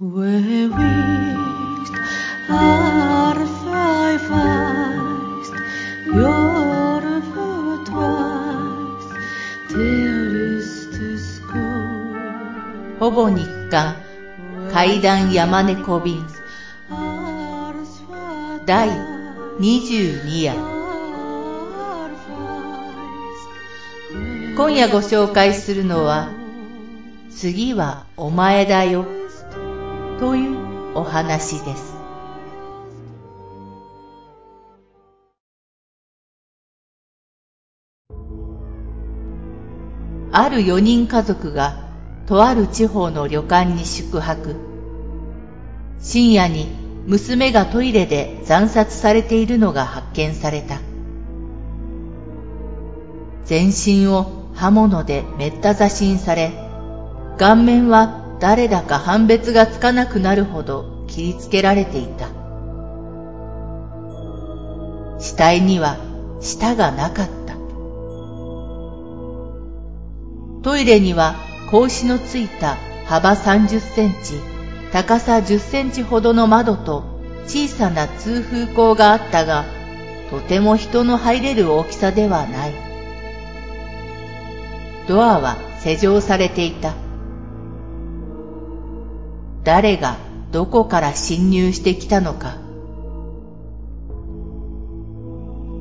ほぼ日刊怪談山猫便第22夜今夜ご紹介するのは「次はお前だよ」というお話です。ある4人家族がとある地方の旅館に宿泊。深夜に娘がトイレで惨殺されているのが発見された。全身を刃物でめった刺しにされ顔面は誰だか判別がつかなくなるほど切りつけられていた。死体には舌がなかった。トイレには格子のついた幅30センチ高さ10センチほどの窓と小さな通風口があったがとても人の入れる大きさではない。ドアは施錠されていた。誰がどこから侵入してきたのか。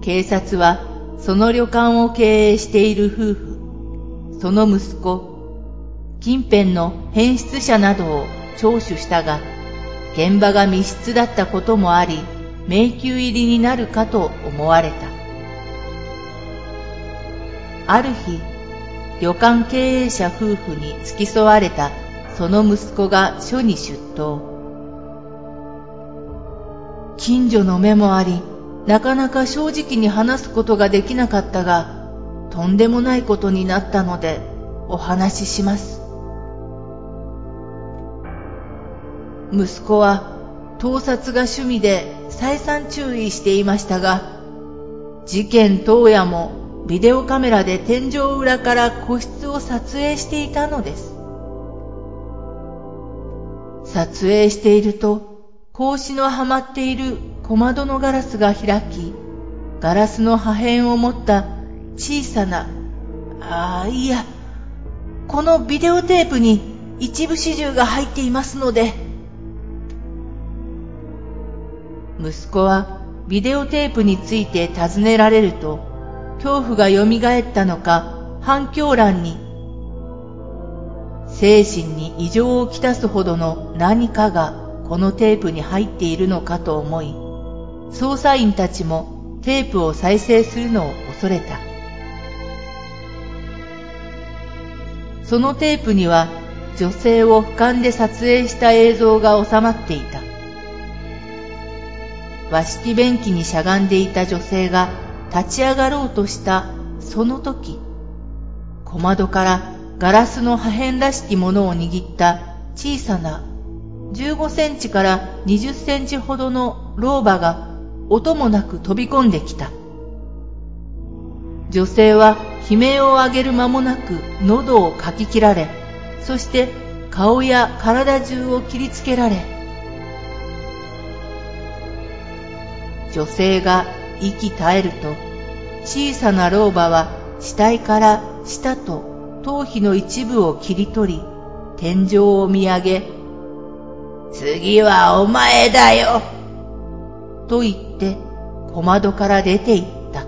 警察はその旅館を経営している夫婦その息子近辺の変質者などを聴取したが現場が密室だったこともあり迷宮入りになるかと思われた。ある日旅館経営者夫婦に付き添われたその息子が署に出頭。近所の目もありなかなか正直に話すことができなかったがとんでもないことになったのでお話しします。息子は盗撮が趣味で再三注意していましたが事件当夜もビデオカメラで天井裏から個室を撮影していたのです。撮影していると格子のはまっている小窓のガラスが開きガラスの破片を持った小さなああいやこのビデオテープに一部始終が入っていますので息子はビデオテープについて尋ねられると恐怖がよみがえったのか反響欄に精神に異常をきたすほどの何かがこのテープに入っているのかと思い捜査員たちもテープを再生するのを恐れた。そのテープには女性を俯瞰で撮影した映像が収まっていた。和式便器にしゃがんでいた女性が立ち上がろうとしたその時小窓からガラスの破片らしきものを握った小さな15センチから20センチほどの老婆が音もなく飛び込んできた。女性は悲鳴を上げる間もなく喉をかき切られそして顔や体中を切りつけられ女性が息絶えると小さな老婆は死体から舌と頭皮の一部を切り取り天井を見上げ次はお前だよと言って小窓から出て行った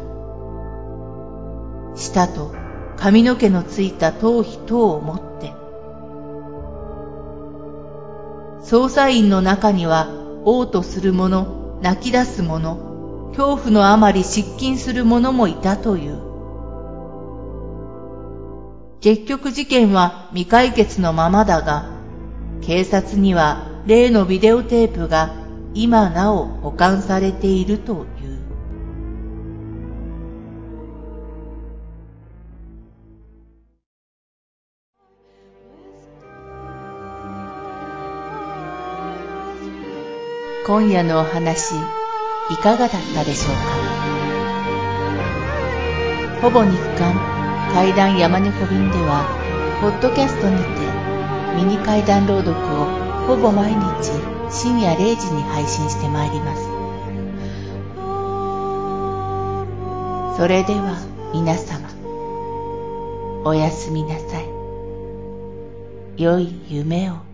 舌と髪の毛のついた頭皮等を持って捜査員の中には嘔吐する者泣き出す者、恐怖のあまり失禁する者もいたという。結局事件は未解決のままだが、警察には例のビデオテープが今なお保管されているという。今夜のお話いかがだったでしょうか？ほぼ日刊階段山猫便ではポッドキャストにてミニ階段朗読をほぼ毎日深夜0時に配信してまいります。それでは皆様、おやすみなさい。良い夢を。